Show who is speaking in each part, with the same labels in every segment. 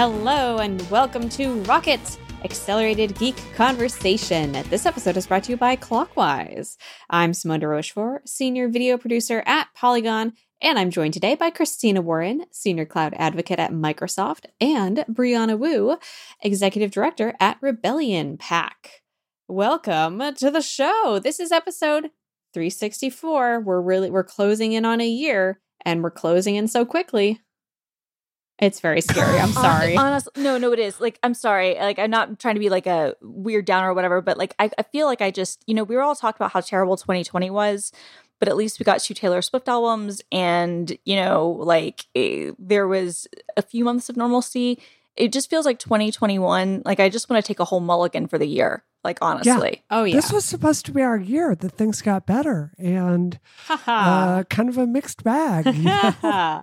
Speaker 1: Hello, and welcome to Rocket Accelerated Geek Conversation. This episode is brought to you by Clockwise. I'm Simone de Rochefort, Senior Video Producer at Polygon, and I'm joined today by Christina Warren, Senior Cloud Advocate at Microsoft, and Brianna Wu, Executive Director at Rebellion PAC. Welcome to the show. This is episode 364. We're really we're closing in on a year, and we're closing in so quickly. It's very scary. I'm sorry.
Speaker 2: Honestly, no, no, it is. Like, I'm sorry. Like, I'm not trying to be like a weird downer or whatever, but like, I, I feel like I just, you know, we were all talking about how terrible 2020 was, but at least we got two Taylor Swift albums, and you know, like it, there was a few months of normalcy. It just feels like 2021. Like, I just want to take a whole mulligan for the year. Like, honestly.
Speaker 1: Oh yeah.
Speaker 3: This was supposed to be our year that things got better and uh, kind of a mixed bag. you know?
Speaker 1: uh,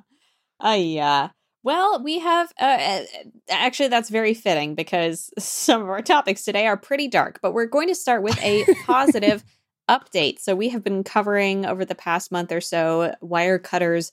Speaker 1: yeah. Well, we have uh, uh, actually that's very fitting because some of our topics today are pretty dark, but we're going to start with a positive update. So we have been covering over the past month or so Wirecutter's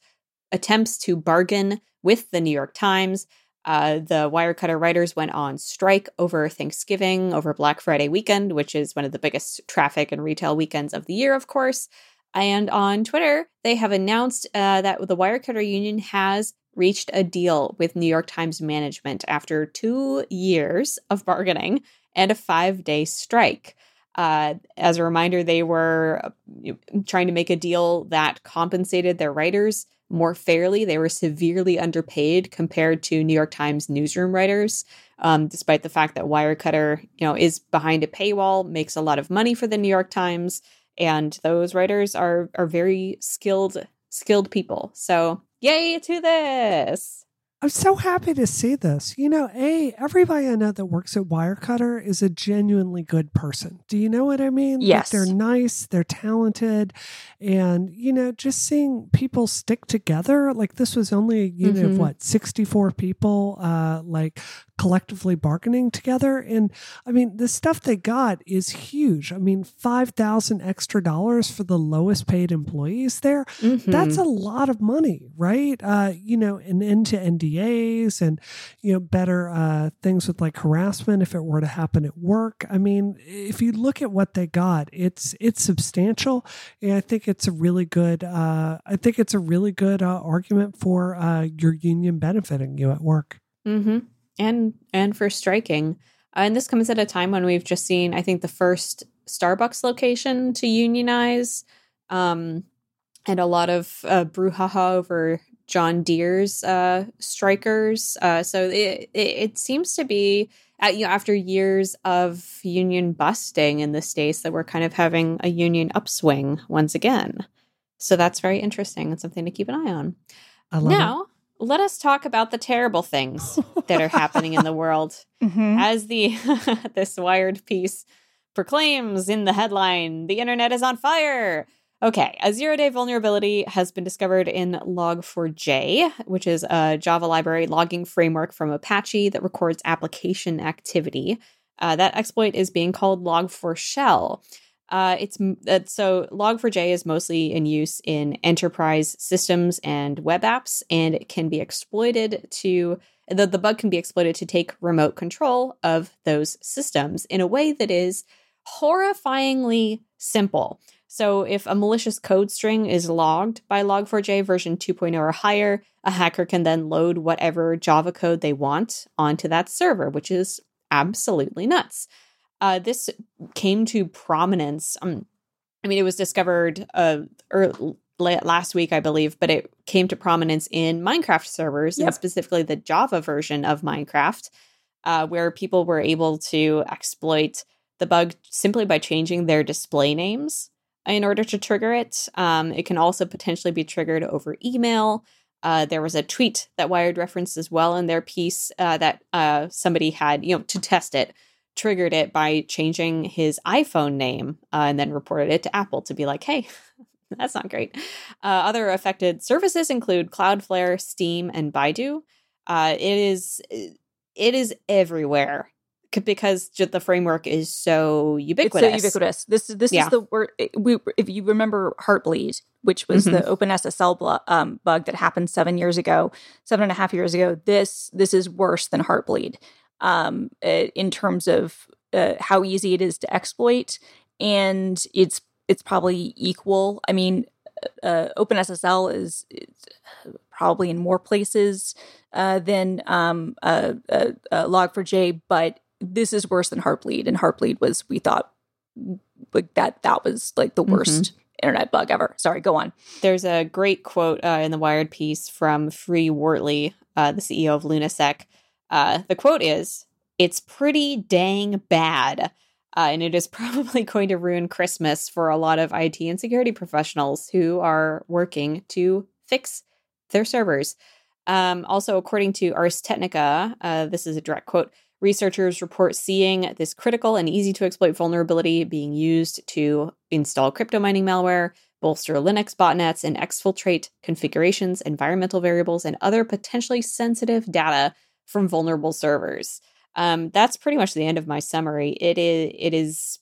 Speaker 1: attempts to bargain with the New York Times. Uh, the Wirecutter writers went on strike over Thanksgiving, over Black Friday weekend, which is one of the biggest traffic and retail weekends of the year, of course. And on Twitter, they have announced uh, that the Wirecutter Union has reached a deal with New York Times management after two years of bargaining and a five day strike. Uh, as a reminder, they were uh, trying to make a deal that compensated their writers more fairly. They were severely underpaid compared to New York Times newsroom writers, um, despite the fact that Wirecutter, you know, is behind a paywall, makes a lot of money for the New York Times, and those writers are are very skilled skilled people. So Yay to this.
Speaker 3: I'm so happy to see this. You know, A, everybody I know that works at Wirecutter is a genuinely good person. Do you know what I mean? Like,
Speaker 2: Yes.
Speaker 3: they're nice, they're talented. And, you know, just seeing people stick together, like this was only a unit
Speaker 1: Mhm.
Speaker 3: of what, 64 people, uh, like collectively bargaining together. And I mean, the stuff they got is huge. I mean, 5,000 extra dollars for the lowest paid employees there. That's a lot of money, right? Uh, you know, an end to NDAs and, you know, better uh, things with like harassment if it were to happen at work. I mean, if you look at what they got, it's it's substantial, and I think it's a really good. Uh, I think it's a really good uh, argument for uh, your union benefiting you at work.
Speaker 1: hmm And and for striking, uh, and this comes at a time when we've just seen, I think, the first Starbucks location to unionize, um, and a lot of uh, brouhaha over John Deere's uh, strikers. Uh, so it, it it seems to be. At, you know, after years of union busting in the states, that we're kind of having a union upswing once again. So that's very interesting and something to keep an eye on.
Speaker 3: I love.
Speaker 1: Now, let us talk about the terrible things that are happening in the world.
Speaker 2: Mhm.
Speaker 1: As the this wired piece proclaims in the headline, the internet is on fire. Okay, a zero day vulnerability has been discovered in Log4j, which is a Java library logging framework from Apache that records application activity. Uh, that exploit is being called Log4Shell. Uh, it's uh, so Log4j is mostly in use in enterprise systems and web apps, and it can be exploited to the, the bug can be exploited to take remote control of those systems in a way that is horrifyingly simple. So, if a malicious code string is logged by Log4j version 2.0 or higher, a hacker can then load whatever Java code they want onto that server, which is absolutely nuts. Uh, this came to prominence. Um, I mean, it was discovered uh, last week, I believe, but it came to prominence in Minecraft servers, and specifically the Java version of Minecraft, uh, where people were able to exploit the bug simply by changing their display names in order to trigger it. Um, it can also potentially be triggered over email. Uh, there was a tweet that Wired referenced as well in their piece uh, that uh, somebody had, you know, to test it, triggered it by changing his iPhone name uh, and then reported it to Apple to be like, hey, that's not great. Uh, other affected services include Cloudflare, Steam, and Baidu. Uh, it is it is everywhere. because the framework is so ubiquitous.
Speaker 2: It's so ubiquitous. This this yeah. is the word. We, if you remember Heartbleed, which was mm-hmm. the OpenSSL blo- um, bug that happened seven years ago, seven and a half years ago. This this is worse than Heartbleed um, in terms of uh, how easy it is to exploit, and it's it's probably equal. I mean, uh, uh OpenSSL is, is, probably in more places uh, than um, uh, uh, Log4j, but this is worse than Heartbleed, and Heartbleed was we thought like that that was like the worst. Mm-hmm. Internet bug ever. Sorry, go on.
Speaker 1: There's a great quote uh, in the Wired piece from Free Wortley, uh, the CEO of Lunasec. Uh, the quote is, "It's pretty dang bad." Uh, and it is probably going to ruin Christmas for a lot of IT and security professionals who are working to fix their servers. Um, also, according to Ars Technica, uh, this is a direct quote researchers report seeing this critical and easy to exploit vulnerability being used to install crypto mining malware, bolster Linux botnets, and exfiltrate configurations, environmental variables, and other potentially sensitive data from vulnerable servers. Um, that's pretty much the end of my summary. It is it is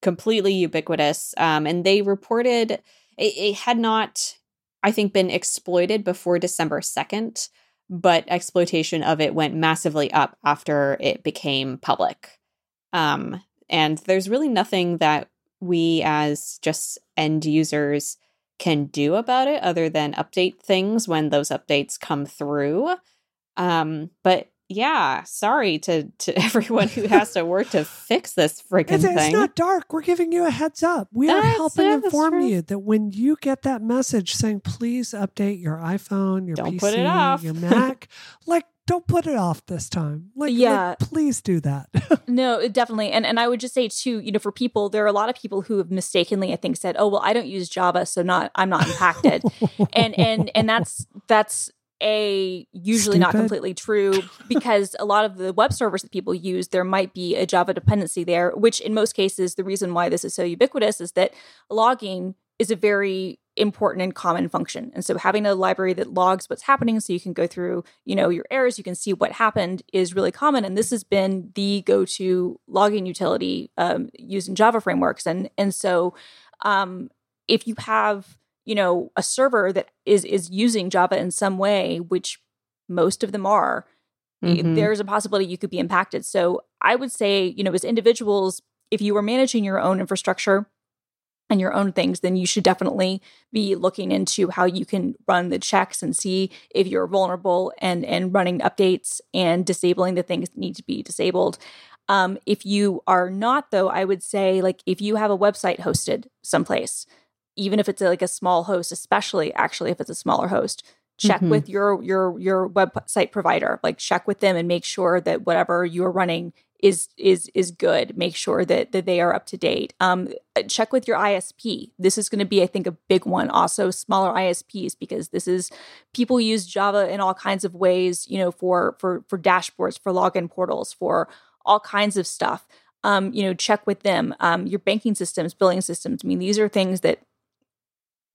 Speaker 1: completely ubiquitous, um, and they reported it, it had not, I think, been exploited before December second, but exploitation of it went massively up after it became public. Um, and there's really nothing that we as just end users can do about it other than update things when those updates come through. Um, but yeah, sorry to to everyone who has to work to fix this freaking
Speaker 3: it's,
Speaker 1: thing.
Speaker 3: It's not dark. We're giving you a heads up. We that's, are helping yeah, inform you that when you get that message saying please update your iPhone, your
Speaker 1: don't
Speaker 3: PC, your Mac, like don't put it off this time. Like, yeah, like, please do that.
Speaker 2: no, definitely. And and I would just say too, you know, for people, there are a lot of people who have mistakenly, I think, said, "Oh, well, I don't use Java, so not I'm not impacted," and and and that's that's a usually Stupid. not completely true because a lot of the web servers that people use there might be a java dependency there which in most cases the reason why this is so ubiquitous is that logging is a very important and common function. And so having a library that logs what's happening so you can go through you know your errors you can see what happened is really common. And this has been the go-to logging utility um, used in java frameworks. And and so um, if you have you know a server that is is using java in some way which most of them are mm-hmm. there's a possibility you could be impacted so i would say you know as individuals if you are managing your own infrastructure and your own things, then you should definitely be looking into how you can run the checks and see if you're vulnerable and and running updates and disabling the things that need to be disabled. Um, if you are not, though, I would say like if you have a website hosted someplace, even if it's a, like a small host, especially actually if it's a smaller host, check mm-hmm. with your your your website provider. Like check with them and make sure that whatever you're running is is is good. Make sure that that they are up to date. Um, check with your ISP. This is going to be, I think, a big one. Also, smaller ISPs because this is people use Java in all kinds of ways. You know, for for for dashboards, for login portals, for all kinds of stuff. Um, you know, check with them. Um, your banking systems, billing systems. I mean, these are things that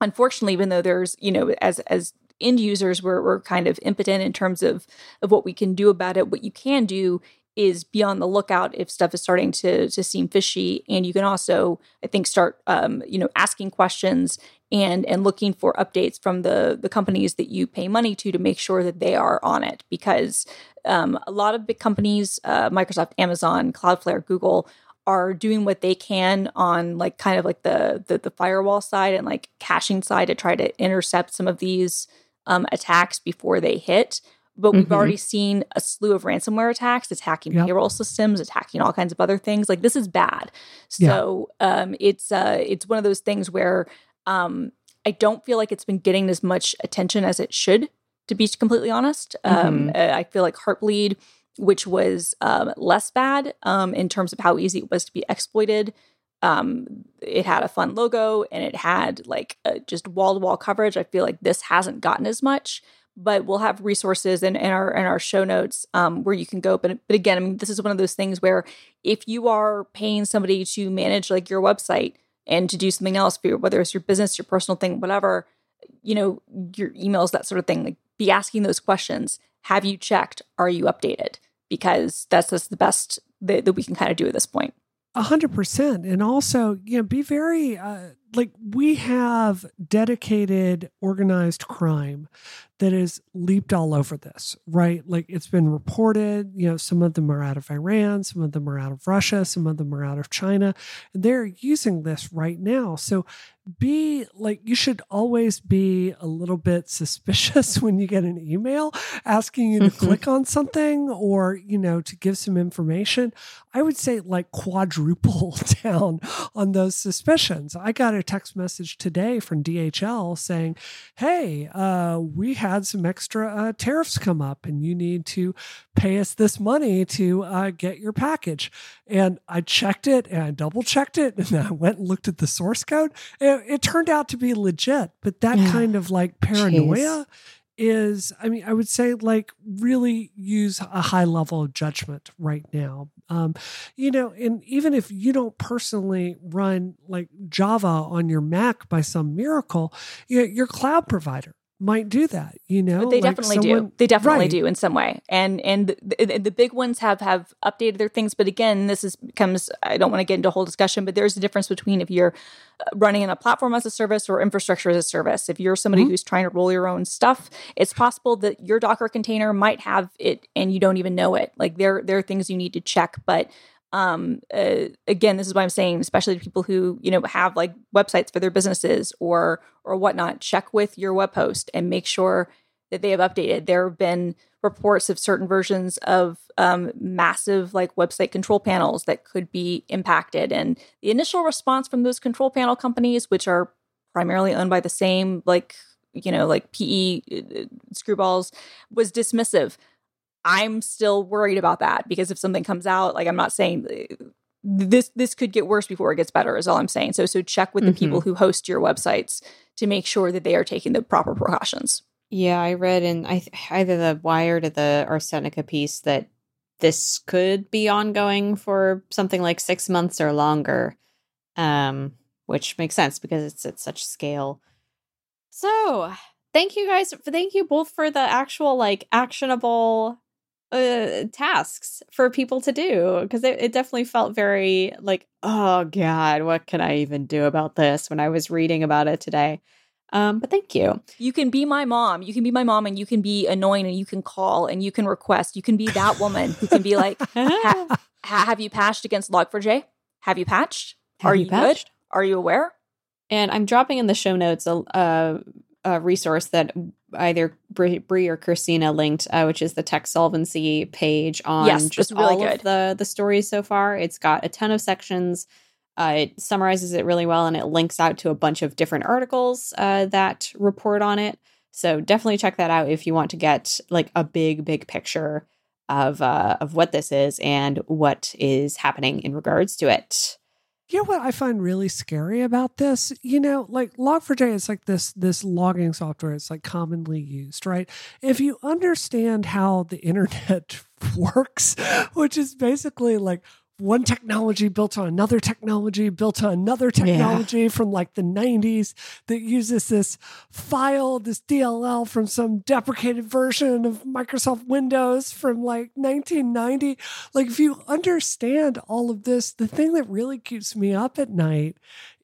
Speaker 2: unfortunately, even though there's, you know, as as end users we're, we're kind of impotent in terms of of what we can do about it. What you can do is be on the lookout if stuff is starting to to seem fishy, and you can also, I think, start um, you know asking questions and and looking for updates from the the companies that you pay money to to make sure that they are on it because um, a lot of big companies, uh, Microsoft, Amazon, Cloudflare, Google, are doing what they can on like kind of like the, the the, firewall side and like caching side to try to intercept some of these um, attacks before they hit. But we've mm-hmm. already seen a slew of ransomware attacks attacking yep. payroll systems, attacking all kinds of other things. Like this is bad. So yeah. um, it's uh, it's one of those things where um, I don't feel like it's been getting as much attention as it should. To be completely honest, um, mm-hmm. I feel like Heartbleed which was um, less bad um, in terms of how easy it was to be exploited. Um, it had a fun logo and it had like uh, just wall to wall coverage. I feel like this hasn't gotten as much, but we'll have resources in, in our in our show notes um, where you can go. But but again, I mean, this is one of those things where if you are paying somebody to manage like your website and to do something else whether it's your business, your personal thing, whatever, you know, your emails, that sort of thing, like be asking those questions. Have you checked? Are you updated? Because that's just the best that, that we can kind of do at this point.
Speaker 3: A hundred percent. And also, you know, be very uh, like we have dedicated organized crime that has leaped all over this, right? Like it's been reported, you know, some of them are out of Iran, some of them are out of Russia, some of them are out of China. And they're using this right now. So be like you should always be a little bit suspicious when you get an email asking you to click on something or you know to give some information. I would say like quadruple down on those suspicions. I got a text message today from dhl saying hey uh, we had some extra uh, tariffs come up and you need to pay us this money to uh, get your package. And i checked it and i double checked it and i went and looked at the source code and it, it turned out to be legit, but that yeah. kind of like paranoia Jeez. is, I mean, I would say like really use a high level of judgment right now. Um, you know, and even if you don't personally run like Java on your Mac by some miracle, you know, your cloud provider might do that you know
Speaker 2: but they like definitely someone, do they definitely right. do in some way. And and the, the, big ones have have updated their things. But again this is comes i don't want to get into a whole discussion but there's a difference between if you're uh, running in a platform as a service or infrastructure as a service. If you're somebody mm-hmm. who's trying to roll your own stuff it's possible that your docker container might have it and you don't even know it. Like there there are things you need to check but um, uh, again, this is why I'm saying, especially to people who you know have like websites for their businesses or or whatnot, check with your web host and make sure that they have updated. There have been reports of certain versions of um, massive like website control panels that could be impacted, and the initial response from those control panel companies, which are primarily owned by the same like you know like PE uh, screwballs, was dismissive. I'm still worried about that because if something comes out, like I'm not saying uh, this this could get worse before it gets better is all I'm saying. So so check with the mm-hmm. people who host your websites to make sure that they are taking the proper precautions.
Speaker 1: Yeah, I read in I, either the Wired or the Ars Technica piece that this could be ongoing for something like six months or longer, um, which makes sense because it's at such scale. So thank you guys. Thank you both for the actual like actionable uh, tasks for people to do because it, it, definitely felt very like oh god what can i even do about this? when i was reading about it today. Um, but thank you.
Speaker 2: You can be my mom. You can be my mom and you can be annoying and you can call and you can request. You can be that woman who can be like ha- have you patched against log4j? Have you patched? Have are you, you patched? good are you aware?
Speaker 1: And i'm dropping in the show notes a, a, a resource that either Brie or Christina linked, uh, which is the tech solvency page on yes, just really all good. of the the stories so far. It's got a ton of sections. Uh, it summarizes it really well, and it links out to a bunch of different articles uh, that report on it. So definitely check that out if you want to get like a big, big picture of uh, of what this is and what is happening in regards to it
Speaker 3: you know what I find really scary about this? You know, like Log4j is like this this logging software. It's like commonly used, right? If you understand how the internet works, which is basically like one technology built on another technology built on another technology yeah. from like the 90s that uses this file this dll from some deprecated version of microsoft windows from like 1990 like if you understand all of this the thing that really keeps me up at night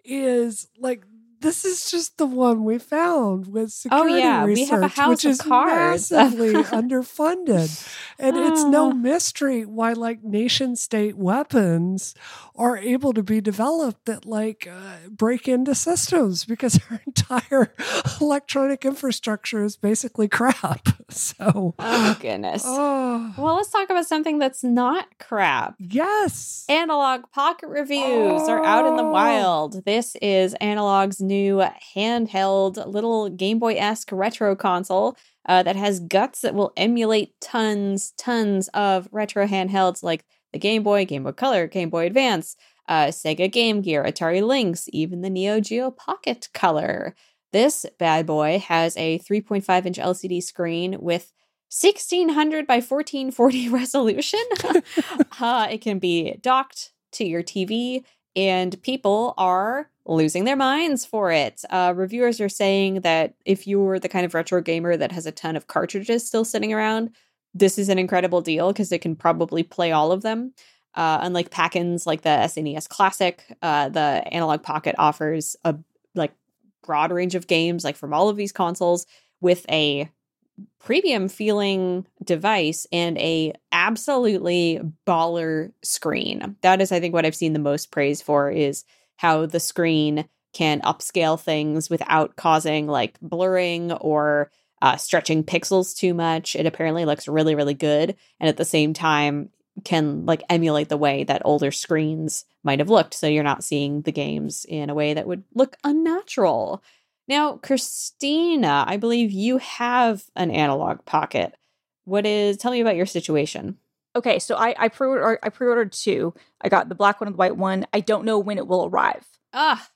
Speaker 3: is like this is just the one we found with oh, security oh, yeah. research, which is cards. massively underfunded. And oh. it's no mystery why like nation state weapons are able to be developed that like uh, break into systems because our entire electronic infrastructure is basically crap. So,
Speaker 1: oh goodness. Oh. Well, let's talk about something that's not crap.
Speaker 3: Yes.
Speaker 1: Analogue Pocket reviews oh. are out in the oh. wild. This is Analogue's new handheld little Game Boy esque retro console. Uh, that has guts that will emulate tons, tons of retro handhelds like the Game Boy, Game Boy Color, Game Boy Advance, uh, Sega Game Gear, Atari Lynx, even the Neo Geo Pocket Color. This bad boy has a 3.5 inch LCD screen with 1600 by 1440 resolution. uh, it can be docked to your TV, and people are losing their minds for it. Uh, reviewers are saying that if you're the kind of retro gamer that has a ton of cartridges still sitting around, this is an incredible deal because it can probably play all of them. Uh, unlike pack-ins like the SNES Classic, uh, the Analogue Pocket offers a like broad range of games, like from all of these consoles, with a premium feeling device and a absolutely baller screen. That is, I think, what I've seen the most praise for is how the screen can upscale things without causing like blurring or uh, stretching pixels too much. It apparently looks really, really good, and at the same time can like emulate the way that older screens might have looked. So you're not seeing the games in a way that would look unnatural. Now, Christina, I believe you have an analogue pocket. What is? Tell me about your situation.
Speaker 2: Okay, so I I pre I pre-ordered two. I got the black one and the white one. I don't know when it will arrive.
Speaker 1: Ah,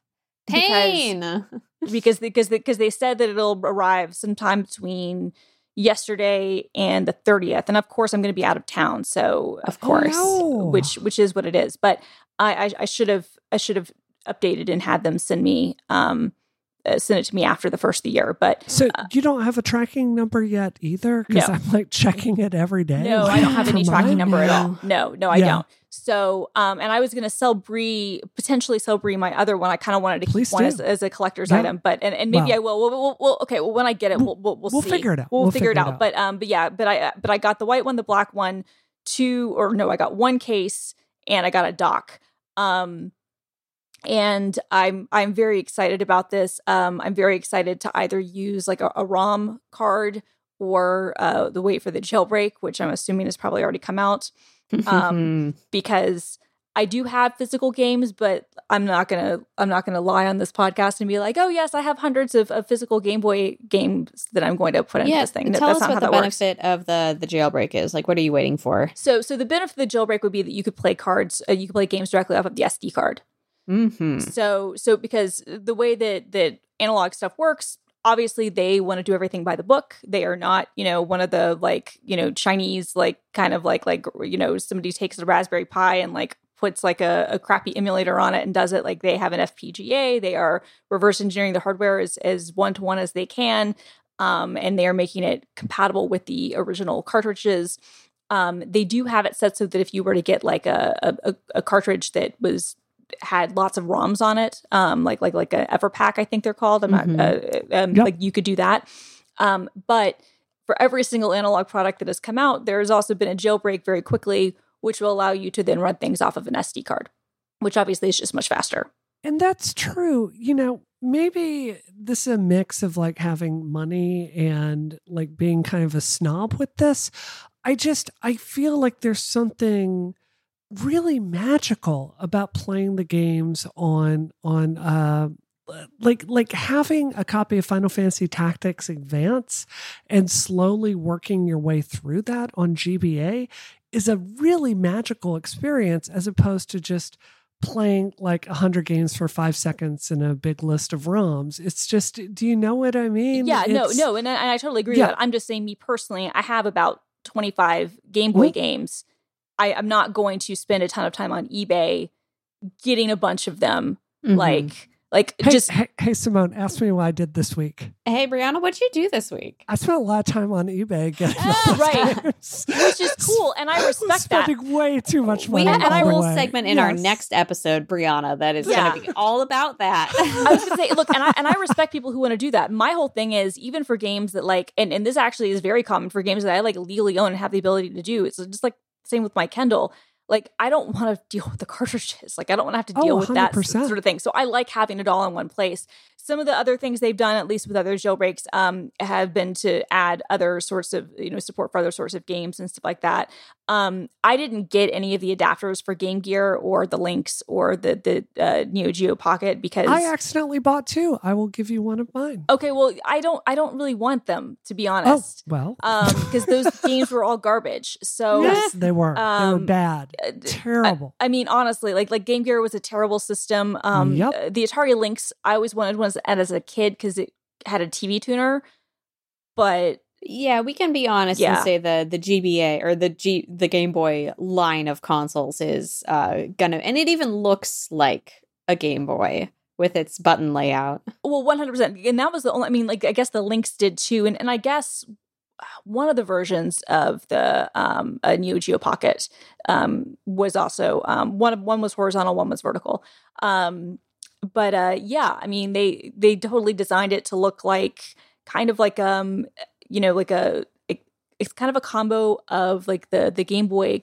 Speaker 1: pain.
Speaker 2: because because because they said that it'll arrive sometime between yesterday and the 30th and of course i'm going to be out of town so
Speaker 1: of course
Speaker 3: Oh,
Speaker 2: which which is what it is but i i, I should have i should have updated and had them send me um uh, send it to me after the first of the year but
Speaker 3: So you don't have a tracking number yet either? Because
Speaker 2: No.
Speaker 3: I'm like checking it every day.
Speaker 2: no i don't have any tracking
Speaker 3: mine.
Speaker 2: number at all no no i
Speaker 3: Yeah.
Speaker 2: don't so um and i was going to sell brie potentially sell brie my other one i kind of wanted to
Speaker 3: Please
Speaker 2: keep one as, as a collector's
Speaker 3: Yeah.
Speaker 2: item but and, and maybe i will we'll, we'll, we'll okay well when i get it we'll we'll, we'll,
Speaker 3: figure it out.
Speaker 2: we'll,
Speaker 3: We'll
Speaker 2: figure it
Speaker 3: figure it
Speaker 2: out
Speaker 3: out.
Speaker 2: but um but yeah but i but i got the white one the black one two or no i got one case and i got a dock um and i'm i'm very excited about this um i'm very excited to either use like a, a rom card or uh the wait for the jailbreak which i'm assuming has probably already come out Um, because I do have physical games, but I'm not gonna I'm not gonna lie on this podcast and be like, oh yes, I have hundreds of, of physical Game Boy games that I'm going to put in
Speaker 1: yeah,
Speaker 2: this thing.
Speaker 1: tell
Speaker 2: That's
Speaker 1: us
Speaker 2: not
Speaker 1: what the
Speaker 2: that works.
Speaker 1: benefit of the the jailbreak is. Like, what are you waiting for?
Speaker 2: So so the benefit of the jailbreak would be that you could play cards, uh, you could play games directly off of the SD card.
Speaker 1: Mm-hmm.
Speaker 2: So so because the way that that analogue stuff works, obviously they want to do everything by the book. They are not, you know, one of the like, you know, Chinese like kind of like like you know, somebody takes a Raspberry Pi and like puts like a, a crappy emulator on it and does it like they have an FPGA. They are reverse engineering the hardware as as one to one as they can. Um, and they are making it compatible with the original cartridges. Um, they do have it set so that if you were to get like a, a, a cartridge that was had lots of ROMs on it, um, like like like a Everpack, I think they're called. I'm
Speaker 1: Mhm.
Speaker 2: not uh, um,
Speaker 3: Yep.
Speaker 2: like you could do that. Um, but for every single analogue product that has come out, there has also been a jailbreak very quickly, which will allow you to then run things off of an SD card, which obviously is just much faster.
Speaker 3: And that's true. You know, maybe this is a mix of like having money and like being kind of a snob with this. I just I feel like there's something really magical about playing the games on on uh like like having a copy of Final Fantasy Tactics Advance and slowly working your way through that on GBA is a really magical experience as opposed to just playing like 100 games for five seconds in a big list of ROMs. It's just, do you know what I mean?
Speaker 2: yeah, no,
Speaker 3: It's-
Speaker 2: no, and I, and I totally agree
Speaker 3: Yeah.
Speaker 2: that. I'm just saying, me personally, I have about 25 Game Boy games. I, I'm not going to spend a ton of time on eBay getting a bunch of them.
Speaker 1: Mm-hmm.
Speaker 2: Like, like
Speaker 3: Hey,
Speaker 2: just
Speaker 3: hey, hey, Simone, ask me what I did this week.
Speaker 1: hey, Brianna, what'd you do this week?
Speaker 3: I spent a lot of time on eBay getting
Speaker 2: Ah, right. which is cool, and I respect that.
Speaker 3: Spending way too much
Speaker 1: We
Speaker 3: money.
Speaker 1: have
Speaker 2: and
Speaker 1: a
Speaker 2: I
Speaker 3: all the
Speaker 1: whole
Speaker 3: way.
Speaker 1: segment in our next episode, Brianna, that is
Speaker 2: Yeah.
Speaker 1: going to be all about that.
Speaker 2: I was gonna say, look, and I and I respect people who want to do that. My whole thing is even for games that like, and and this actually is very common for games that I like legally own and have the ability to do. It's just like same with my Kindle. Like I don't want to deal with the cartridges. Like I don't want to have to
Speaker 3: Oh,
Speaker 2: deal with that sort of thing. So I like having it all in one place. Some of the other things they've done, at least with other jailbreaks, um, have been to add other sorts of you know support for other sorts of games and stuff like that. Um, I didn't get any of the adapters for Game Gear or the Lynx or the the uh, Neo Geo Pocket because
Speaker 3: I accidentally bought two. I will give you one of mine.
Speaker 2: Okay, well, I don't I don't really want them to be
Speaker 3: Oh,
Speaker 2: honest.
Speaker 3: well.
Speaker 2: Um because those games were all garbage. So
Speaker 3: yes, they were. they
Speaker 2: um,
Speaker 3: were bad.
Speaker 2: Uh, d-
Speaker 3: Terrible.
Speaker 2: I mean, honestly, like like Game Gear was a terrible system. Um
Speaker 3: Yep.
Speaker 2: uh, the Atari Lynx I always wanted one as, as a kid because it had a TV tuner, but
Speaker 1: yeah, we can be honest
Speaker 2: Yeah.
Speaker 1: and say the the GBA or the G the Game Boy line of consoles is uh gonna and it even looks like a Game Boy with its button layout.
Speaker 2: well, one hundred percent. And that was the only. I mean, like I guess the Lynx did too, and and I guess one of the versions of the um, a Neo Geo Pocket um, was also um, one one was horizontal, one was vertical. Um, but uh, yeah, I mean they they totally designed it to look like kind of like um you know like a it, it's kind of a combo of like the the Game Boy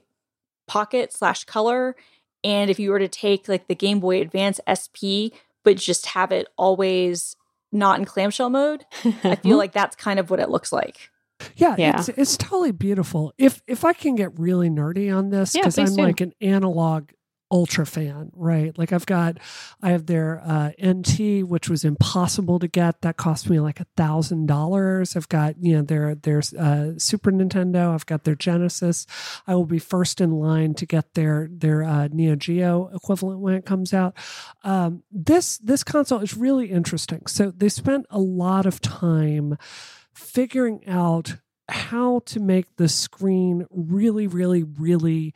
Speaker 2: Pocket slash Color, and if you were to take like the Game Boy Advance SP, but just have it always not in clamshell mode, I feel like that's kind of what it looks like.
Speaker 3: Yeah,
Speaker 1: Yeah.
Speaker 3: It's, it's totally beautiful. If if I can get really nerdy on this, because
Speaker 1: please
Speaker 3: I'm
Speaker 1: do.
Speaker 3: like an analogue ultra fan, right? Like I've got, I have their uh, NT, which was impossible to get. That cost me like a thousand dollars. I've got you know their their uh, Super Nintendo. I've got their Genesis. I will be first in line to get their their uh, Neo Geo equivalent when it comes out. Um, this this console is really interesting. So they spent a lot of time figuring out how to make the screen really, really, really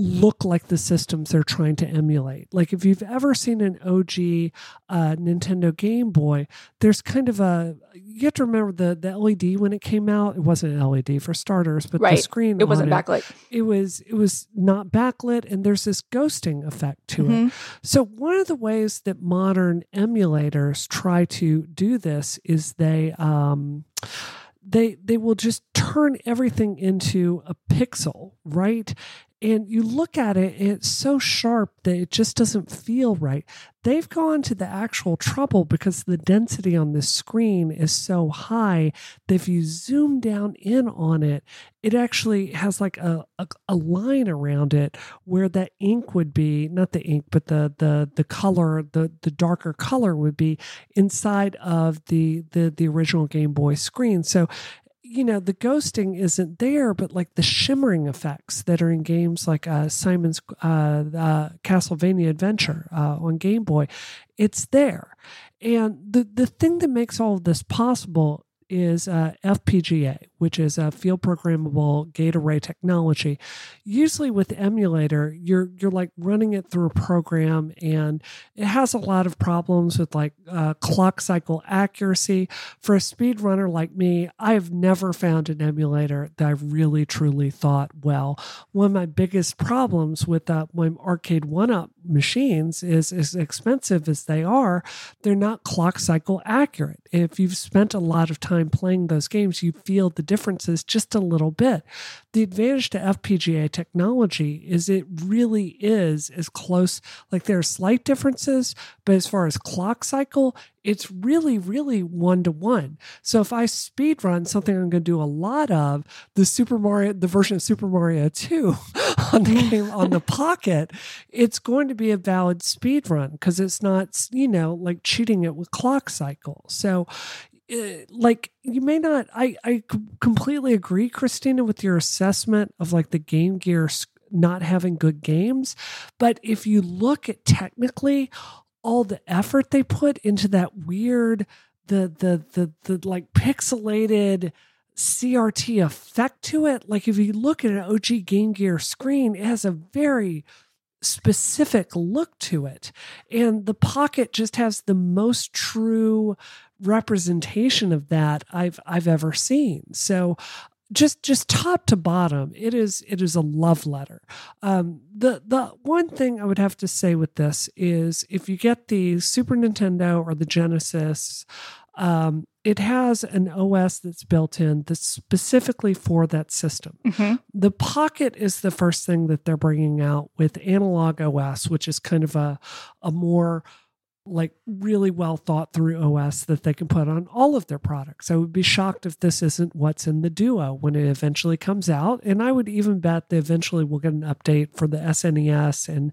Speaker 3: look like the systems they're trying to emulate. Like if you've ever seen an OG uh, Nintendo Game Boy, there's kind of a you have to remember the the LED when it came out. It wasn't an LED for starters, but the screen
Speaker 2: It wasn't backlit.
Speaker 3: It was it was not backlit, and there's this ghosting effect to it.
Speaker 2: Mhm.
Speaker 3: So, one of the ways that modern emulators try to do this is they um, they they will just turn everything into a pixel, right? And you look at it, and it's so sharp that it just doesn't feel right. They've gone to the actual trouble because the density on the screen is so high that if you zoom down in on it, it actually has like a, a, a line around it where that ink would be not the ink but the the the color the the darker color would be inside of the the the original game boy screen so you know the ghosting isn't there but like the shimmering effects that are in games like uh, simon's uh, uh, castlevania adventure uh, on game boy it's there. And the the thing that makes all of this possible is uh, FPGA, which is a field programmable gate array technology. Usually with emulator, you're you're like running it through a program, and it has a lot of problems with like uh, clock cycle accuracy. For a speedrunner like me, I have never found an emulator that I really truly thought well. One of my biggest problems with uh, my arcade one up machines is as expensive as they are, they're not clock cycle accurate. If you've spent a lot of time playing those games, you feel the differences just a little bit. The advantage to FPGA technology is it really is as close, like there are slight differences, but as far as clock cycle, it's really, really one to one. So if I speed run something I'm going to do a lot of, the Super Mario, the version of Super Mario 2 on the mm. game on the pocket, it's going to be a valid speed run because it's not, you know, like cheating it with clock cycle. So Uh, like you may not i i completely agree christina with your assessment of like the game gear not having good games but if you look at technically all the effort they put into that weird the the the the like pixelated CRT effect to it. Like if you look at an OG Game Gear screen, it has a very specific look to it. And the pocket just has the most true representation of that I've I've ever seen. So just just top to bottom it is it is a love letter um the the one thing i would have to say with this is if you get the super nintendo or the genesis um it has an os that's built in that's specifically for that system
Speaker 2: Mhm.
Speaker 3: the pocket is the first thing that they're bringing out with analogue os which is kind of a a more like really well thought through OS that they can put on all of their products. I would be shocked if this isn't what's in the Duo when it eventually comes out, and I would even bet they eventually we'll get an update for the SNES and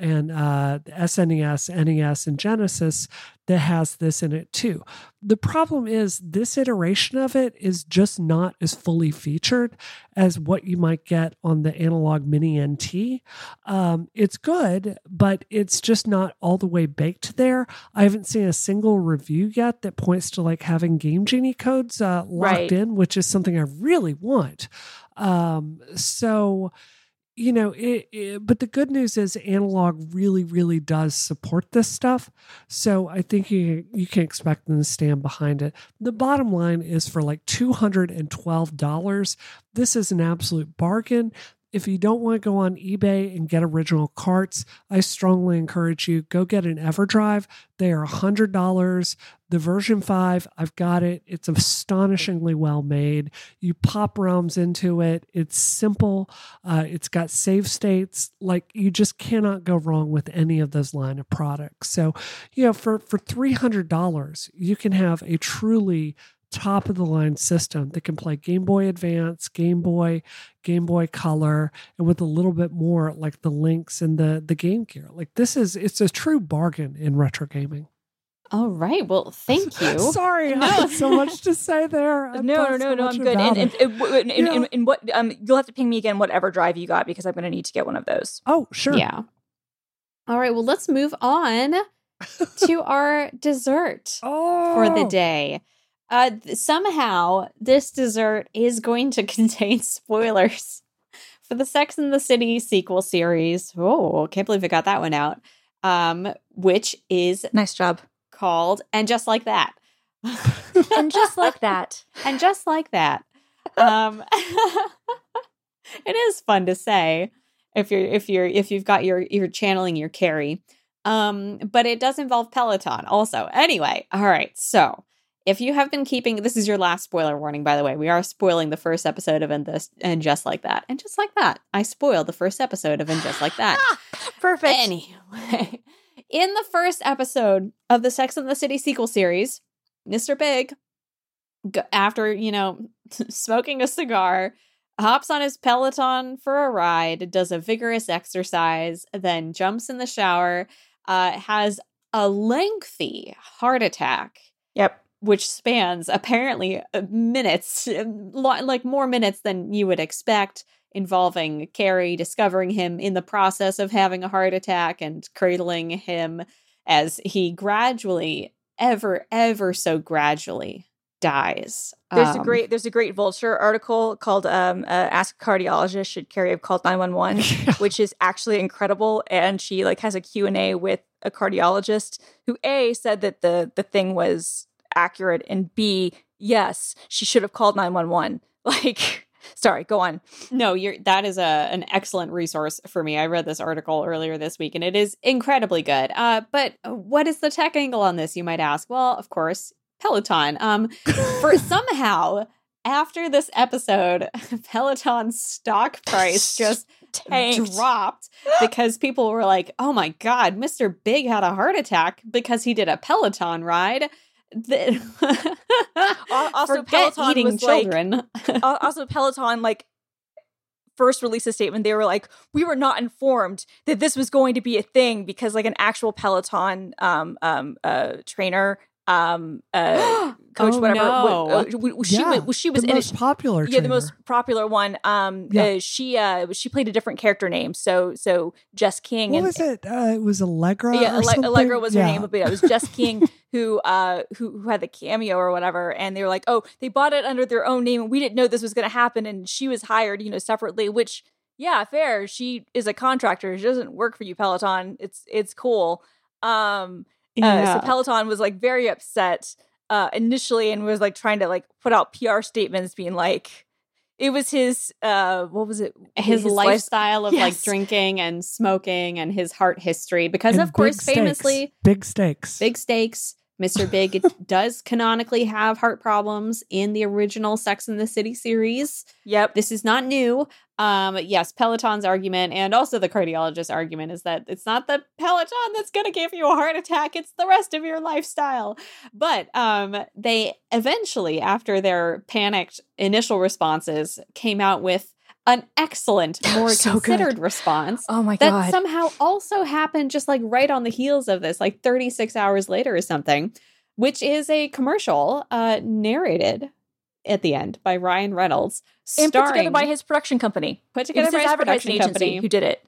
Speaker 3: and uh, the SNES, NES, and Genesis that has this in it too. The problem is this iteration of it is just not as fully featured as what you might get on the analogue mini NT. Um, it's good, but it's just not all the way baked there. I haven't seen a single review yet that points to like having Game Genie codes uh, locked
Speaker 2: Right.
Speaker 3: in, which is something I really want. Um, so you know, it, it, but the good news is analogue really, really does support this stuff. So I think you you can expect them to stand behind it. The bottom line is for like two hundred and twelve dollars. This is an absolute bargain if you don't want to go on eBay and get original carts, I strongly encourage you go get an EverDrive. They are $100. The version 5, I've got it. It's astonishingly well made. You pop ROMs into it. It's simple. Uh, it's got save states. Like you just cannot go wrong with any of those line of products. So, you know, for for $300, you can have a truly top of the line system that can play Game Boy Advance, Game Boy, Game Boy Color, and with a little bit more like the Lynx and the the Game Gear. Like this is it's a true bargain in retro gaming.
Speaker 1: All right. Well, thank you.
Speaker 3: Sorry, no. I had so much to say there.
Speaker 2: I no, no, no, no. I'm good. And, and, and, and, yeah. and, what um, you'll have to ping me again whatever drive you got because I'm going to need to get one of those.
Speaker 3: Oh, sure.
Speaker 1: Yeah. All right. Well, let's move on to our dessert oh. for the day. Uh, somehow, this dessert is going to contain spoilers for the Sex and the City sequel series. Oh, can't believe I got that one out. Um, which is
Speaker 2: nice job
Speaker 1: called and just like that,
Speaker 2: and just like that,
Speaker 1: and just like that. Um, it is fun to say if you're if you're if you've got your you're channeling your Carrie. Um, but it does involve Peloton also. Anyway, all right, so if you have been keeping this is your last spoiler warning by the way. We are spoiling the first episode of and this and just like that. And just like that i spoiled the first episode of and just like that.
Speaker 2: Perfect.
Speaker 1: Anyway in the first episode of the sex and the city sequel series mr big after you know smoking a cigar hops on his peloton for a ride does a vigorous exercise then jumps in the shower uh, has a lengthy heart attack.
Speaker 2: Yep
Speaker 1: which spans apparently uh, minutes, uh, like more minutes than you would expect, involving Carrie discovering him in the process of having a heart attack and cradling him as he gradually, ever, ever so gradually dies.
Speaker 2: There's um, a great there's a great Vulture article called um, uh, "Ask a Cardiologist Should Carrie Have Called 911," which is actually incredible. And she like has a Q and A with a cardiologist who a said that the the thing was accurate and b yes she should have called 911 like sorry go on.
Speaker 1: No you're that is a an excellent resource for me. I read this article earlier this week and it is incredibly good. Uh but what is the tech angle on this you might ask? Well of course peloton. Um for somehow after this episode peloton's stock price just Tanked. dropped because people were like oh my god mr big had a heart attack because he did a peloton ride
Speaker 2: the, also Peloton eating children. Like, also Peloton like first released a statement they were like we were not informed that this was going to be a thing because like an actual peloton um um uh trainer um uh coach
Speaker 1: oh,
Speaker 2: whatever
Speaker 1: no.
Speaker 2: uh, she yeah, was she was
Speaker 3: the most
Speaker 2: it,
Speaker 3: popular
Speaker 2: yeah the most popular one. Um yeah. Uh, she uh she played a different character name. So so Jess King
Speaker 3: what
Speaker 2: and,
Speaker 3: was it? Uh, it was Allegra
Speaker 2: yeah
Speaker 3: Ale-
Speaker 2: Allegra was her name but yeah, it was Jess King who uh who, who had the cameo or whatever and they were like oh they bought it under their own name and we didn't know this was going to happen and she was hired you know separately which yeah fair she is a contractor she doesn't work for you Peloton it's it's cool. Um yeah. Uh, so Peloton was like very upset uh, initially and was like trying to like put out PR statements being like, it was his uh what was it
Speaker 1: his, his lifestyle life- of yes. like drinking and smoking and his heart history because and of course
Speaker 3: stakes.
Speaker 1: famously
Speaker 3: big stakes
Speaker 1: big stakes Mr. Big does canonically have heart problems in the original Sex in the City series.
Speaker 2: Yep.
Speaker 1: This is not new. Um, yes, Peloton's argument and also the cardiologist's argument is that it's not the Peloton that's going to give you a heart attack, it's the rest of your lifestyle. But um, they eventually, after their panicked initial responses, came out with an excellent, more so considered good. response.
Speaker 2: Oh my
Speaker 1: that
Speaker 2: god!
Speaker 1: That somehow also happened just like right on the heels of this, like 36 hours later or something, which is a commercial uh, narrated at the end by Ryan Reynolds,
Speaker 2: and put together by his production company.
Speaker 1: Put together by his production company
Speaker 2: who did it,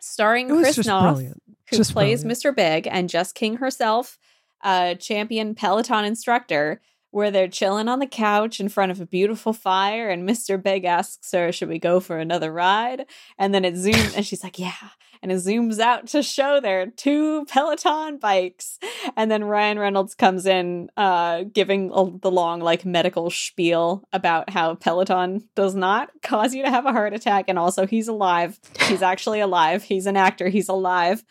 Speaker 1: starring
Speaker 3: it
Speaker 1: Chris Noth, who
Speaker 3: just
Speaker 1: plays
Speaker 3: brilliant.
Speaker 1: Mr. Big, and Jess King herself, uh, champion Peloton instructor. Where they're chilling on the couch in front of a beautiful fire and Mr. Big asks her, "Should we go for another ride?" And then it zooms and she's like, "Yeah." And it zooms out to show their two Peloton bikes. And then Ryan Reynolds comes in uh giving a, the long like medical spiel about how Peloton does not cause you to have a heart attack and also he's alive. He's actually alive. He's an actor. He's alive.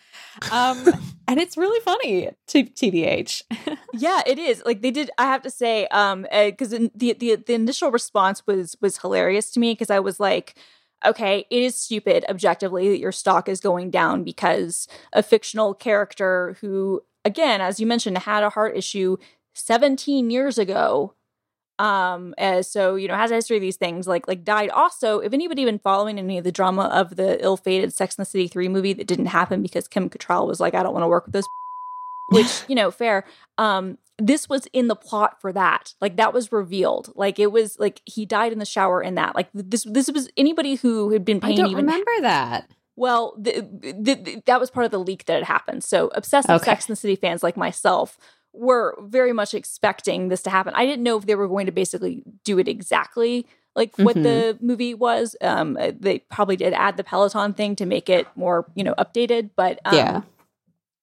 Speaker 1: Um and it's really funny to TBH.
Speaker 2: yeah, it is. Like they did. I have to say, um, because the, the the initial response was was hilarious to me because I was like, okay, it is stupid objectively that your stock is going down because a fictional character who, again, as you mentioned, had a heart issue 17 years ago um as so you know has a history of these things like like died. Also if anybody been following any of the drama of the ill-fated sex and the city 3 movie that didn't happen because kim Cattrall was like i don't want to work with those which you know fair um this was in the plot for that like that was revealed like it was like he died in the shower in that like this this was anybody who had been paying
Speaker 1: I don't
Speaker 2: even
Speaker 1: remember that
Speaker 2: well, the, the, the, that was part of the leak that had happened. So, obsessive
Speaker 1: Okay.
Speaker 2: Sex and the City fans like myself were very much expecting this to happen. I didn't know if they were going to basically do it exactly like what
Speaker 1: Mhm.
Speaker 2: the movie was. Um, they probably did add the Peloton thing to make it more, you know, updated. But um,
Speaker 1: Yeah.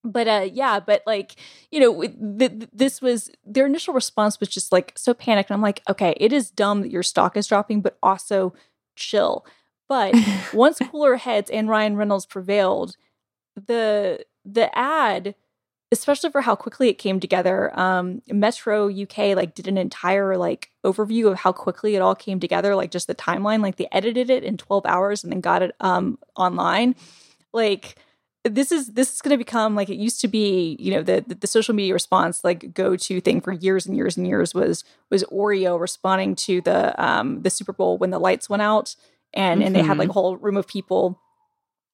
Speaker 2: But uh, yeah, but like you know, th- th- this was their initial response was just like so panicked. I'm like, okay, it is dumb that your stock is dropping, but also chill. But once cooler heads and Ryan Reynolds prevailed, the the ad, especially for how quickly it came together, um, Metro UK like did an entire like overview of how quickly it all came together, like just the timeline. Like they edited it in 12 hours and then got it um online. Like this is this is going to become like it used to be you know the, the the social media response like go to thing for years and years and years was was Oreo responding to the um the Super Bowl when the lights went out and and they had like a whole room of people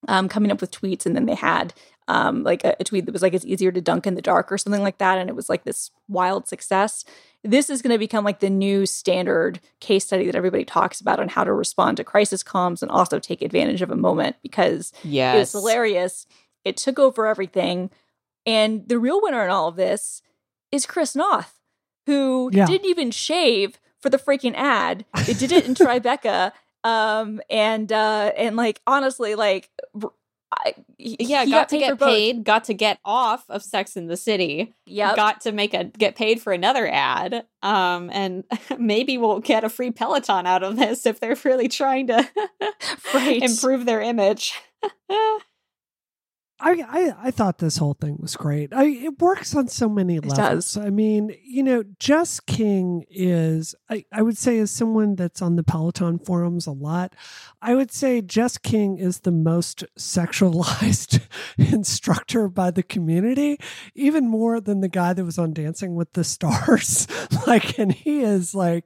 Speaker 2: um coming up with tweets and then they had um like a, a tweet that was like it's easier to dunk in the dark or something like that and it was like this wild success this is going to become like the new standard case study that everybody talks about on how to respond to crisis comms and also take advantage of a moment because
Speaker 1: Yes.
Speaker 2: it was hilarious. It took over everything. And the real winner in all of this is Chris Noth, who
Speaker 3: Yeah.
Speaker 2: didn't even shave for the freaking ad. They did it in Tribeca. Um, and uh, and like honestly, like I, he-
Speaker 1: yeah,
Speaker 2: he
Speaker 1: got, to get paid, got to get off of Sex in the City,
Speaker 2: Yep.
Speaker 1: got to make a get paid for another ad. Um, and maybe we'll get a free Peloton out of this if they're really trying to
Speaker 2: Right.
Speaker 1: improve their image.
Speaker 3: I, I I thought this whole thing was great. I it works on so many levels.
Speaker 2: does.
Speaker 3: I mean, you know, Jess King is I, I would say as someone that's on the Peloton forums a lot, I would say Jess King is the most sexualized instructor by the community, even more than the guy that was on Dancing with the Stars. like, and he is like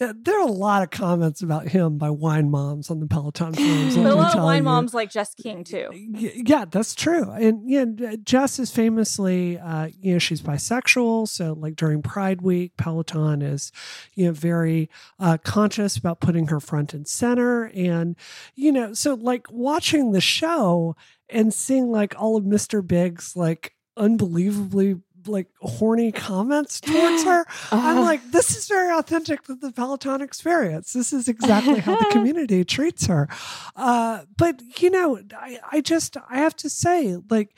Speaker 3: eh, there are a lot of comments about him by wine moms on the Peloton forums.
Speaker 2: but a lot of wine
Speaker 3: you.
Speaker 2: moms like Jess King too.
Speaker 3: Yeah, that's true. And yeah, Jess is famously, uh, you know, she's bisexual. So, like during Pride Week, Peloton is, you know, very uh, conscious about putting her front and center. And, you know, so like watching the show and seeing like all of Mr. Big's like unbelievably like horny comments towards her. I'm
Speaker 1: Uh,
Speaker 3: like, this is very authentic to the Peloton experience. This is exactly how the community treats her. Uh, but you know, I, I just I have to say, like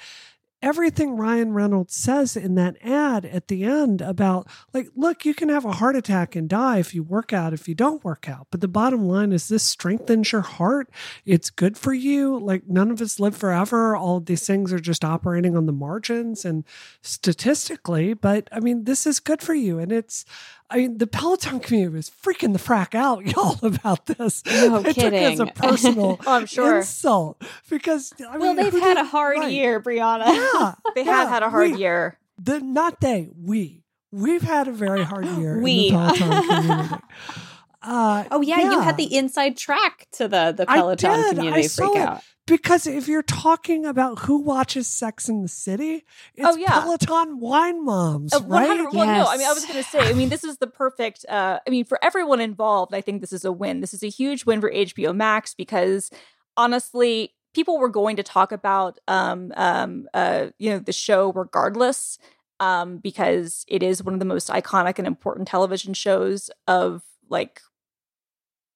Speaker 3: everything Ryan Reynolds says in that ad at the end about like, look, you can have a heart attack and die if you work out, if you don't work out. But the bottom line is this strengthens your heart. It's good for you. Like none of us live forever. All of these things are just operating on the margins and statistically, but I mean, this is good for you. And it's I mean, the Peloton community was freaking the frack out, y'all, about this.
Speaker 1: No
Speaker 3: I took it as a personal
Speaker 2: Oh, I'm sure.
Speaker 3: insult because I
Speaker 1: well,
Speaker 3: mean,
Speaker 1: they've had a hard
Speaker 3: right.
Speaker 1: year, Brianna.
Speaker 3: Yeah,
Speaker 2: They
Speaker 3: yeah,
Speaker 2: have had a hard
Speaker 3: we-
Speaker 2: year.
Speaker 3: The not they, we, we've had a very hard year.
Speaker 1: We.
Speaker 3: in the Peloton community. Uh,
Speaker 1: Oh yeah, you had the inside track to the the Peloton
Speaker 3: did.
Speaker 1: Community freak out.
Speaker 3: Because if you're talking about who watches Sex in the City, it's
Speaker 2: Oh, yeah.
Speaker 3: Peloton wine moms,
Speaker 2: Uh, 100
Speaker 3: right?
Speaker 2: Well, no, I mean, I was going to say, I mean, this is the perfect, uh, I mean, for everyone involved, I think this is a win. This is a huge win for HBO Max because honestly, people were going to talk about, um, um, uh, you know, the show regardless. um, because it is one of the most iconic and important television shows of like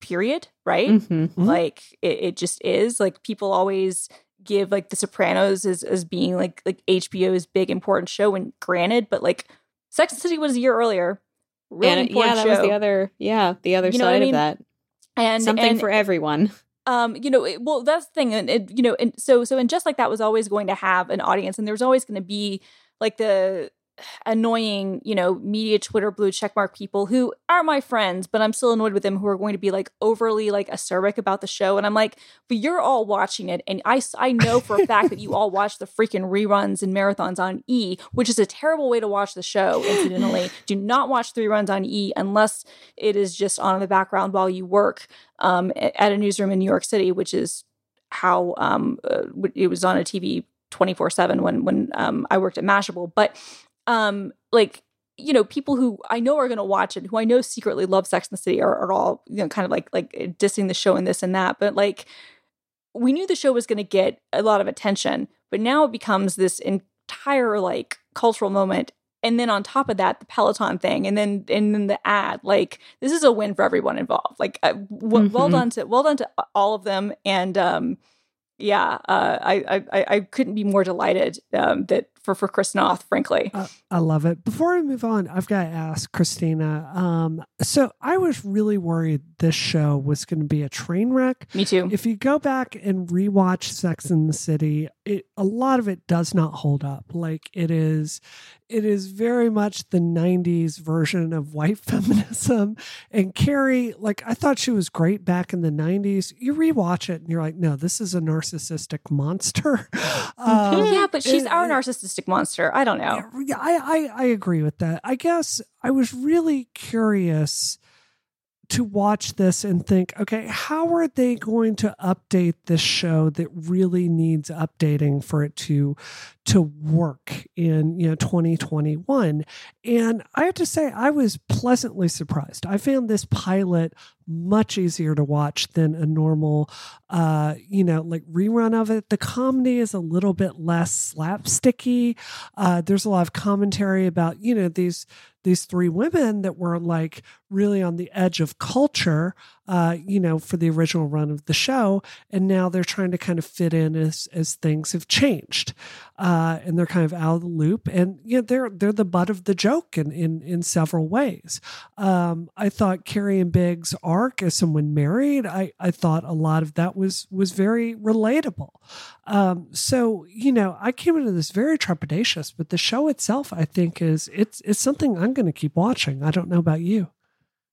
Speaker 2: period, right?
Speaker 1: Mm-hmm.
Speaker 2: Like it, it just is. Like people always give like The Sopranos as as being like like HBO's big important show. And granted, but like Sex and City was a year earlier. Really
Speaker 1: and,
Speaker 2: important
Speaker 1: yeah, that
Speaker 2: show.
Speaker 1: was the other. Yeah, the other
Speaker 2: You
Speaker 1: side
Speaker 2: I mean?
Speaker 1: of that.
Speaker 2: and
Speaker 1: Something
Speaker 2: and,
Speaker 1: for everyone.
Speaker 2: um you know it, well that's the thing and it, you know and so so and just like that was always going to have an audience and there was always going to be like the annoying you know media twitter blue checkmark people who are my friends but i'm still annoyed with them who are going to be like overly like acerbic about the show and i'm like but you're all watching it and I, I know for a fact that you all watch the freaking reruns and marathons on e which is a terrible way to watch the show incidentally do not watch the reruns on e unless it is just on in the background while you work um, at a newsroom in New York City, which is how um, uh, it was on a TV twenty four seven when when um, I worked at Mashable. But um, like you know, people who I know are going to watch it, who I know secretly love Sex and the City, are, are all you know kind of like like dissing the show and this and that. But like we knew the show was going to get a lot of attention, but now it becomes this entire like cultural moment. And then on top of that, the Peloton thing, and then and then the ad. Like this is a win for everyone involved. Like uh, w- well
Speaker 1: Mhm.
Speaker 2: done to well done to all of them. And um, yeah, uh, I, I I I couldn't be more delighted um, that for for Chris Noth, frankly.
Speaker 3: Uh, I love it. Before I move on, I've got to ask Christina. Um, so I was really worried this show was going to be a train wreck.
Speaker 2: Me too.
Speaker 3: If you go back and rewatch Sex in the City, it a lot of it does not hold up. Like it is, it is very much the '90s version of white feminism. And Carrie, like I thought she was great back in the '90s. You rewatch it and you're like, no, this is a narcissistic monster. Um,
Speaker 2: yeah, but she's
Speaker 3: it-
Speaker 2: our
Speaker 3: it-
Speaker 2: narcissistic monster. I don't know.
Speaker 3: yeah, I, I I agree with that. I guess I was really curious to watch this and think, okay, how are they going to update this show that really needs updating for it to to work in you know 2021? And I have to say, I was pleasantly surprised. I found this pilot much easier to watch than a normal uh you know like rerun of it the comedy is a little bit less slapsticky uh there's a lot of commentary about you know these these three women that were like really on the edge of culture uh you know for the original run of the show and now they're trying to kind of fit in as as things have changed uh and they're kind of out of the loop and you know they're they're the butt of the joke in in in several ways. Um i thought carrie and Big's arc as someone married i i thought a lot of that was was very relatable. Um so you know i came into this very trepidatious but the show itself i think is it's it's something i'm going to keep watching. I don't know about you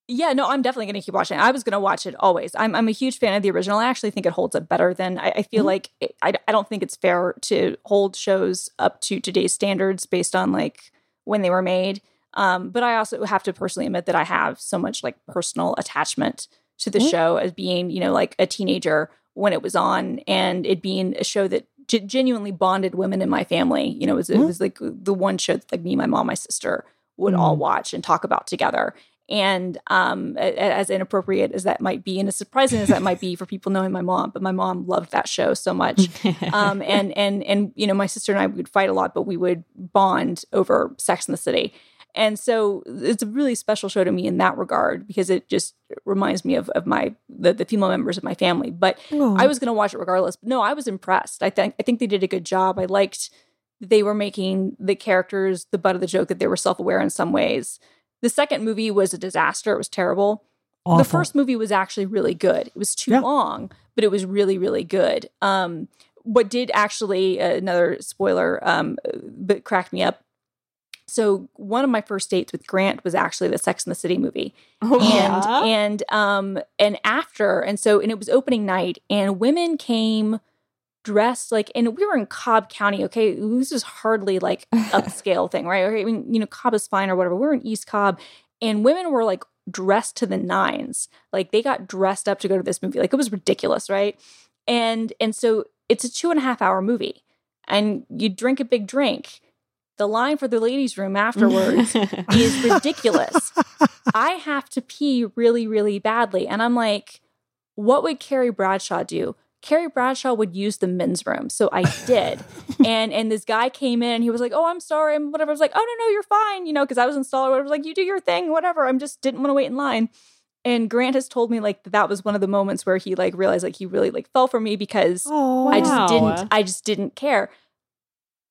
Speaker 2: Yeah, no, I'm definitely going to keep watching. I was going to watch it always. I'm, I'm a huge fan of the original. I actually think it holds up better than I, I feel
Speaker 3: Mhm.
Speaker 2: like it, I, I don't think it's fair to hold shows up to today's standards based on like when they were made. Um, but I also have to personally admit that I have so much like personal attachment to the
Speaker 3: Mhm.
Speaker 2: show as being, you know, like a teenager when it was on and it being a show that g- genuinely bonded women in my family. You know, it was, it
Speaker 3: Mhm.
Speaker 2: was like the one show that like me, my mom, my sister would all
Speaker 3: Mhm.
Speaker 2: watch and talk about together. And um, as inappropriate as that might be, and as surprising as that might be for people knowing my mom, but my mom loved that show so much. Um, and and and you know, my sister and I would fight a lot, but we would bond over Sex in the City. And so it's a really special show to me in that regard because it just reminds me of of my the, the female members of my family. But I was going to watch it regardless. But no, I was impressed. I think I think they did a good job. I liked they were making the characters the butt of the joke that they were self aware in some ways. The second movie was a disaster. It was terrible. The first movie was actually really good. It was too
Speaker 3: Yeah.
Speaker 2: long, but it was really really good. Um, what did actually uh, another spoiler, um, but cracked me up. So one of my first dates with Grant was actually the Sex and the City movie
Speaker 1: oh,
Speaker 2: and
Speaker 1: yeah?
Speaker 2: and um and after and so and it was opening night and women came dressed like and we were in Cobb County okay? This is hardly like upscale thing right? I mean you know Cobb is fine or whatever. We're in East Cobb and women were like dressed to the nines. Like they got dressed up to go to this movie. Like it was ridiculous right? And and so it's a two and a half hour movie and you drink a big drink. The line for the ladies room afterwards is ridiculous. I have to pee really, really badly. And I'm like, what would Carrie Bradshaw do? Carrie Bradshaw would use the men's room. So I did. and and this guy came in and he was like, Oh, I'm sorry. And whatever. I was like, Oh, no, no, you're fine. You know, because I was installer. Whatever. I was like, You do your thing, whatever. I'm just didn't want to wait in line. And Grant has told me like that, that was one of the moments where he like realized like he really like fell for me because
Speaker 3: Oh,
Speaker 2: I just didn't I just didn't care.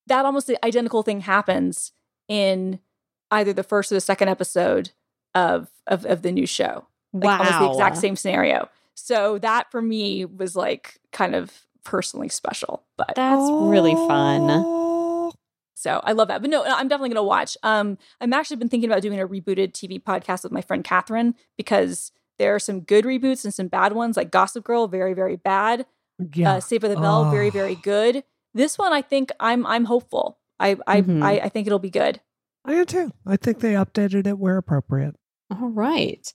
Speaker 2: That almost the identical thing happens in either the first or the second episode of of, of the new show. Like almost the exact same scenario. So that for me was like kind of personally special. But
Speaker 1: That's really fun.
Speaker 3: Oh.
Speaker 2: so I love that. But no, I'm definitely gonna watch. Um I'm actually been thinking about doing a rebooted TV podcast with my friend Catherine because there are some good reboots and some bad ones, like Gossip Girl, very, very bad.
Speaker 3: Yeah.
Speaker 2: Uh, Save by the Bell, very,
Speaker 3: Oh.
Speaker 2: very good. This one, I think I'm I'm hopeful. I I,
Speaker 1: Mhm.
Speaker 2: I I think it'll be good.
Speaker 3: I am too. I think they updated it where appropriate.
Speaker 1: All right.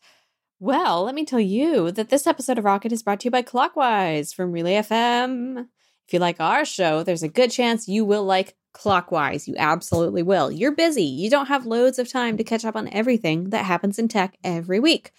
Speaker 1: Well, let me tell you that this episode of Rocket is brought to you by Clockwise from Relay FM. If you like our show, there's a good chance you will like Clockwise. You absolutely will. You're busy. You don't have loads of time to catch up on everything that happens in tech every week.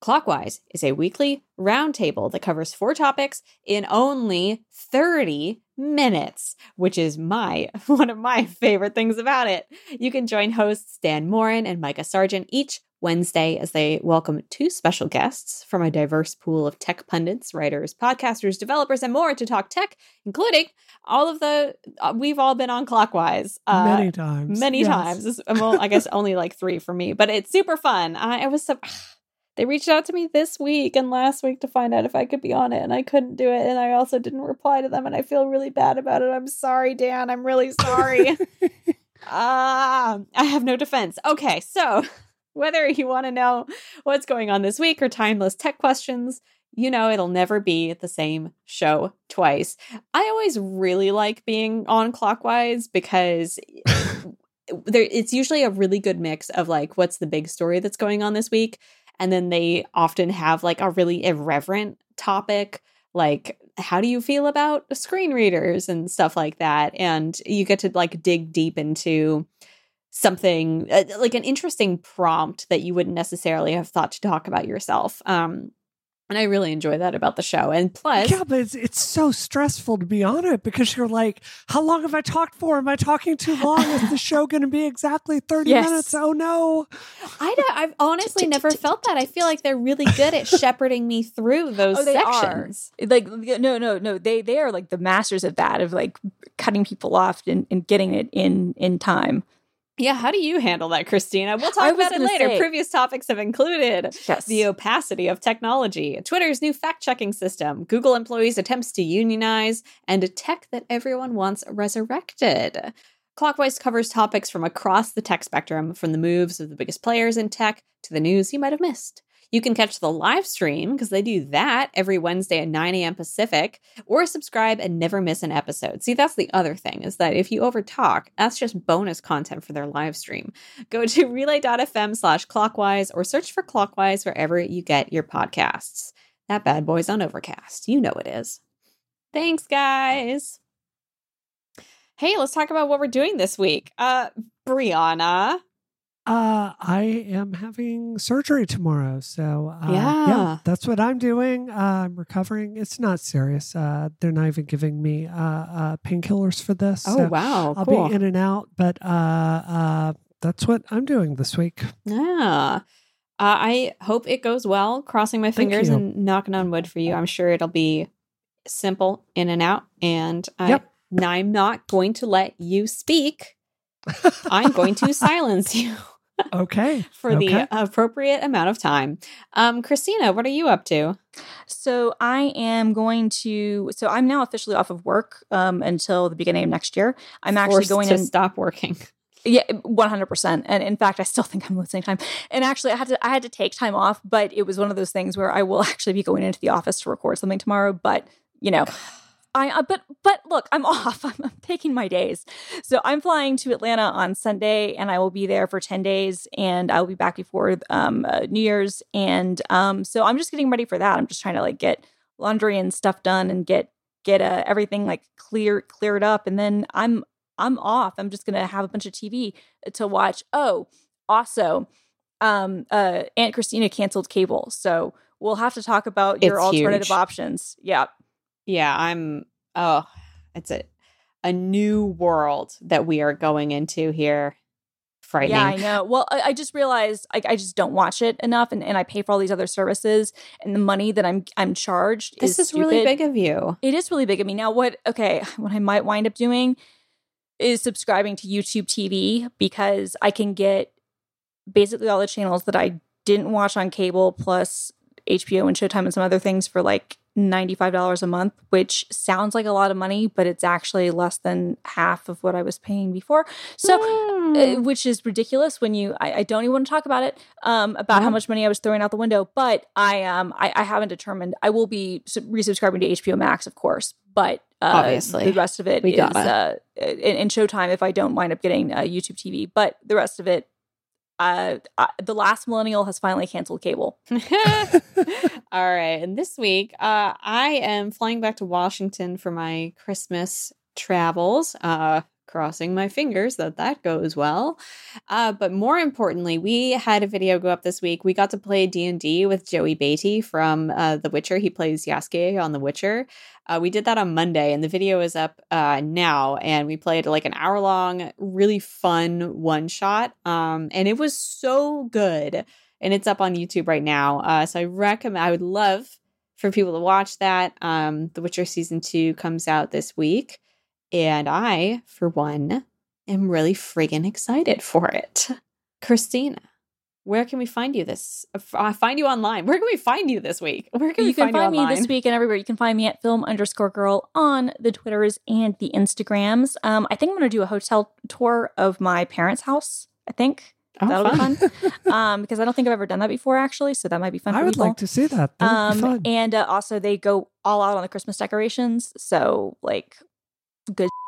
Speaker 1: Clockwise is a weekly roundtable that covers four topics in only 30 minutes, which is my one of my favorite things about it. You can join hosts Dan Moren and Micah Sargent each Wednesday as they welcome two special guests from a diverse pool of tech pundits, writers, podcasters, developers, and more to talk tech, including all of the uh, we've all been on Clockwise uh,
Speaker 3: many times.
Speaker 1: many
Speaker 3: Yes.
Speaker 1: times. Well, I guess only like three for me, but it's super fun. I, I was so. They reached out to me this week and last week to find out if I could be on it, and I couldn't do it. And I also didn't reply to them, and I feel really bad about it. I'm sorry, Dan. I'm really sorry. Ah, I have no defense. Okay, so whether you want to know what's going on this week or timeless tech questions, you know it'll never be the same show twice. I always really like being on Clockwise because there it's usually a really good mix of like what's the big story that's going on this week and then they often have like a really irreverent topic like how do you feel about screen readers? and stuff like that and you get to like dig deep into something uh, like an interesting prompt that you wouldn't necessarily have thought to talk about yourself um and I really enjoy that about the show. And plus,
Speaker 3: Yeah, but it's, it's so stressful to be on it because you're like, how long have I talked for? Am I talking too long? Is the show going to be exactly 30
Speaker 2: Yes.
Speaker 3: minutes? Oh, no.
Speaker 1: I don't- I've honestly never felt that. I feel like they're really good at shepherding me through those
Speaker 2: Oh, they are.
Speaker 1: sections.
Speaker 2: Like no, no, no. They they are like the masters of that of like cutting people off and, and getting it in in time.
Speaker 1: Yeah, how do you handle that, Christina? We'll talk about it later.
Speaker 2: say-
Speaker 1: Previous topics have included
Speaker 2: Yes.
Speaker 1: the opacity of technology, Twitter's new fact checking system, Google employees' attempts to unionize, and a tech that everyone wants resurrected. Clockwise covers topics from across the tech spectrum, from the moves of the biggest players in tech to the news you might have missed. You can catch the live stream because they do that every Wednesday at 9 a.m. Pacific, or subscribe and never miss an episode. See, that's the other thing is that if you overtalk, that's just bonus content for their live stream. Go to relay.fm slash clockwise or search for clockwise wherever you get your podcasts. That bad boy's on Overcast. You know it is. Thanks, guys. Hey, let's talk about what we're doing this week. Uh, Brianna.
Speaker 3: Uh, I am having surgery tomorrow. So, uh,
Speaker 1: Yeah.
Speaker 3: that's what I'm doing. Uh, I'm recovering. It's not serious. Uh, they're not even giving me uh, uh, painkillers for this.
Speaker 1: Oh,
Speaker 3: so
Speaker 1: wow.
Speaker 3: I'll
Speaker 1: cool.
Speaker 3: be in and out, but uh, uh, that's what I'm doing this week.
Speaker 1: Yeah. Uh, I hope it goes well. Crossing my fingers and knocking on wood for you. I'm sure it'll be simple in and out. And I,
Speaker 3: Yep.
Speaker 1: I'm not going to let you speak. I'm going to silence you
Speaker 3: Okay.
Speaker 1: for
Speaker 3: Okay.
Speaker 1: the appropriate amount of time. Um, Christina, what are you up to?
Speaker 2: So I am going to. So I'm now officially off of work um, until the beginning of next year. I'm actually going
Speaker 1: to
Speaker 2: in.
Speaker 1: stop working.
Speaker 2: Yeah, one hundred percent. And in fact, I still think I'm losing time. And actually, I had to I had to take time off, but it was one of those things where I will actually be going into the office to record something tomorrow. But you know, I uh, but but look, I'm off. I'm, I'm taking my days. So I'm flying to Atlanta on Sunday, and I will be there for ten days, and I will be back before um, uh, New Year's. And um, so I'm just getting ready for that. I'm just trying to like get laundry and stuff done and get get uh, everything like clear cleared up, and then I'm I'm off. I'm just gonna have a bunch of TV to watch. Oh, also, um, uh, Aunt Christina canceled cable, so we'll have to talk about your
Speaker 1: It's
Speaker 2: alternative
Speaker 1: huge.
Speaker 2: options. Yeah,
Speaker 1: Yeah, I'm. Oh, it's a a new world that we are going into here. Frightening.
Speaker 2: Yeah, I know. Well, I, I just realized I, I, just don't watch it enough, and, and I pay for all these other services, and the money that I'm I'm charged.
Speaker 1: This
Speaker 2: is,
Speaker 1: is really big of you.
Speaker 2: It is really big of me. Now, what? Okay, what I might wind up doing is subscribing to YouTube TV because I can get basically all the channels that I didn't watch on cable plus HBO and Showtime and some other things for like $95 a month, which sounds like a lot of money, but it's actually less than half of what I was paying before. So, mm. uh, which is ridiculous when you, I, I, don't even want to talk about it, um, about how much money I was throwing out the window, but I, um, I, I haven't determined. I will be resubscribing to HBO Max, of course, but uh,
Speaker 1: obviously
Speaker 2: the rest of it is uh, in, in, Showtime if I don't wind up getting uh, YouTube TV, but the rest of it uh, uh, the last millennial has finally canceled cable.
Speaker 1: All right. And this week, uh, I am flying back to Washington for my Christmas travels. Uh, crossing my fingers that that goes well. Uh, but more importantly, we had a video go up this week. We got to play D and D with Joey Batey from uh, The Witcher. He plays Jaskier on The Witcher. Uh, we did that on Monday, and the video is up uh, now. And we played like an hour long, really fun one shot. Um, and it was so good. And it's up on YouTube right now. Uh, so I recommend. I would love for people to watch that. Um, the Witcher season two comes out this week. And I, for one, am really friggin' excited for it. Christina, where can we find you this? I uh, find you online. Where can we find you this week? Where can
Speaker 2: you
Speaker 1: we
Speaker 2: can
Speaker 1: find,
Speaker 2: find me this week and everywhere. You can find me at film underscore girl on the Twitters and the Instagrams. Um, I think I'm going to do a hotel tour of my parents' house. I think. Oh, That'll fun. be fun. um, because I don't think I've ever done that before, actually. So that might be fun.
Speaker 3: I would
Speaker 2: people.
Speaker 3: like to see that. um,
Speaker 2: and uh, also they go all out on the Christmas decorations. So like good.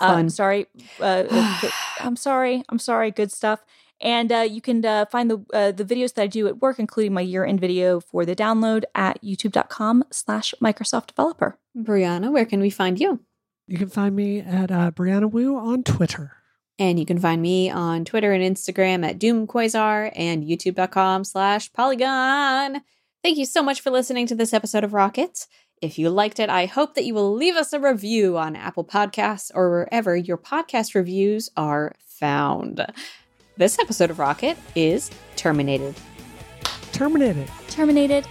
Speaker 2: Uh, I'm sorry. Uh, uh I'm sorry. I'm sorry. Good stuff. And uh, you can uh, find the uh, the videos that I do at work, including my year end video for the download at youtube.com slash Microsoft developer.
Speaker 1: Brianna, where can we find you?
Speaker 3: You can find me at uh, Brianna Wu on Twitter.
Speaker 1: And you can find me on Twitter and Instagram at DoomQuasar and youtube.com slash Polygon. Thank you so much for listening to this episode of Rockets. If you liked it, I hope that you will leave us a review on Apple Podcasts or wherever your podcast reviews are found. This episode of Rocket is terminated.
Speaker 3: Terminated.
Speaker 2: Terminated.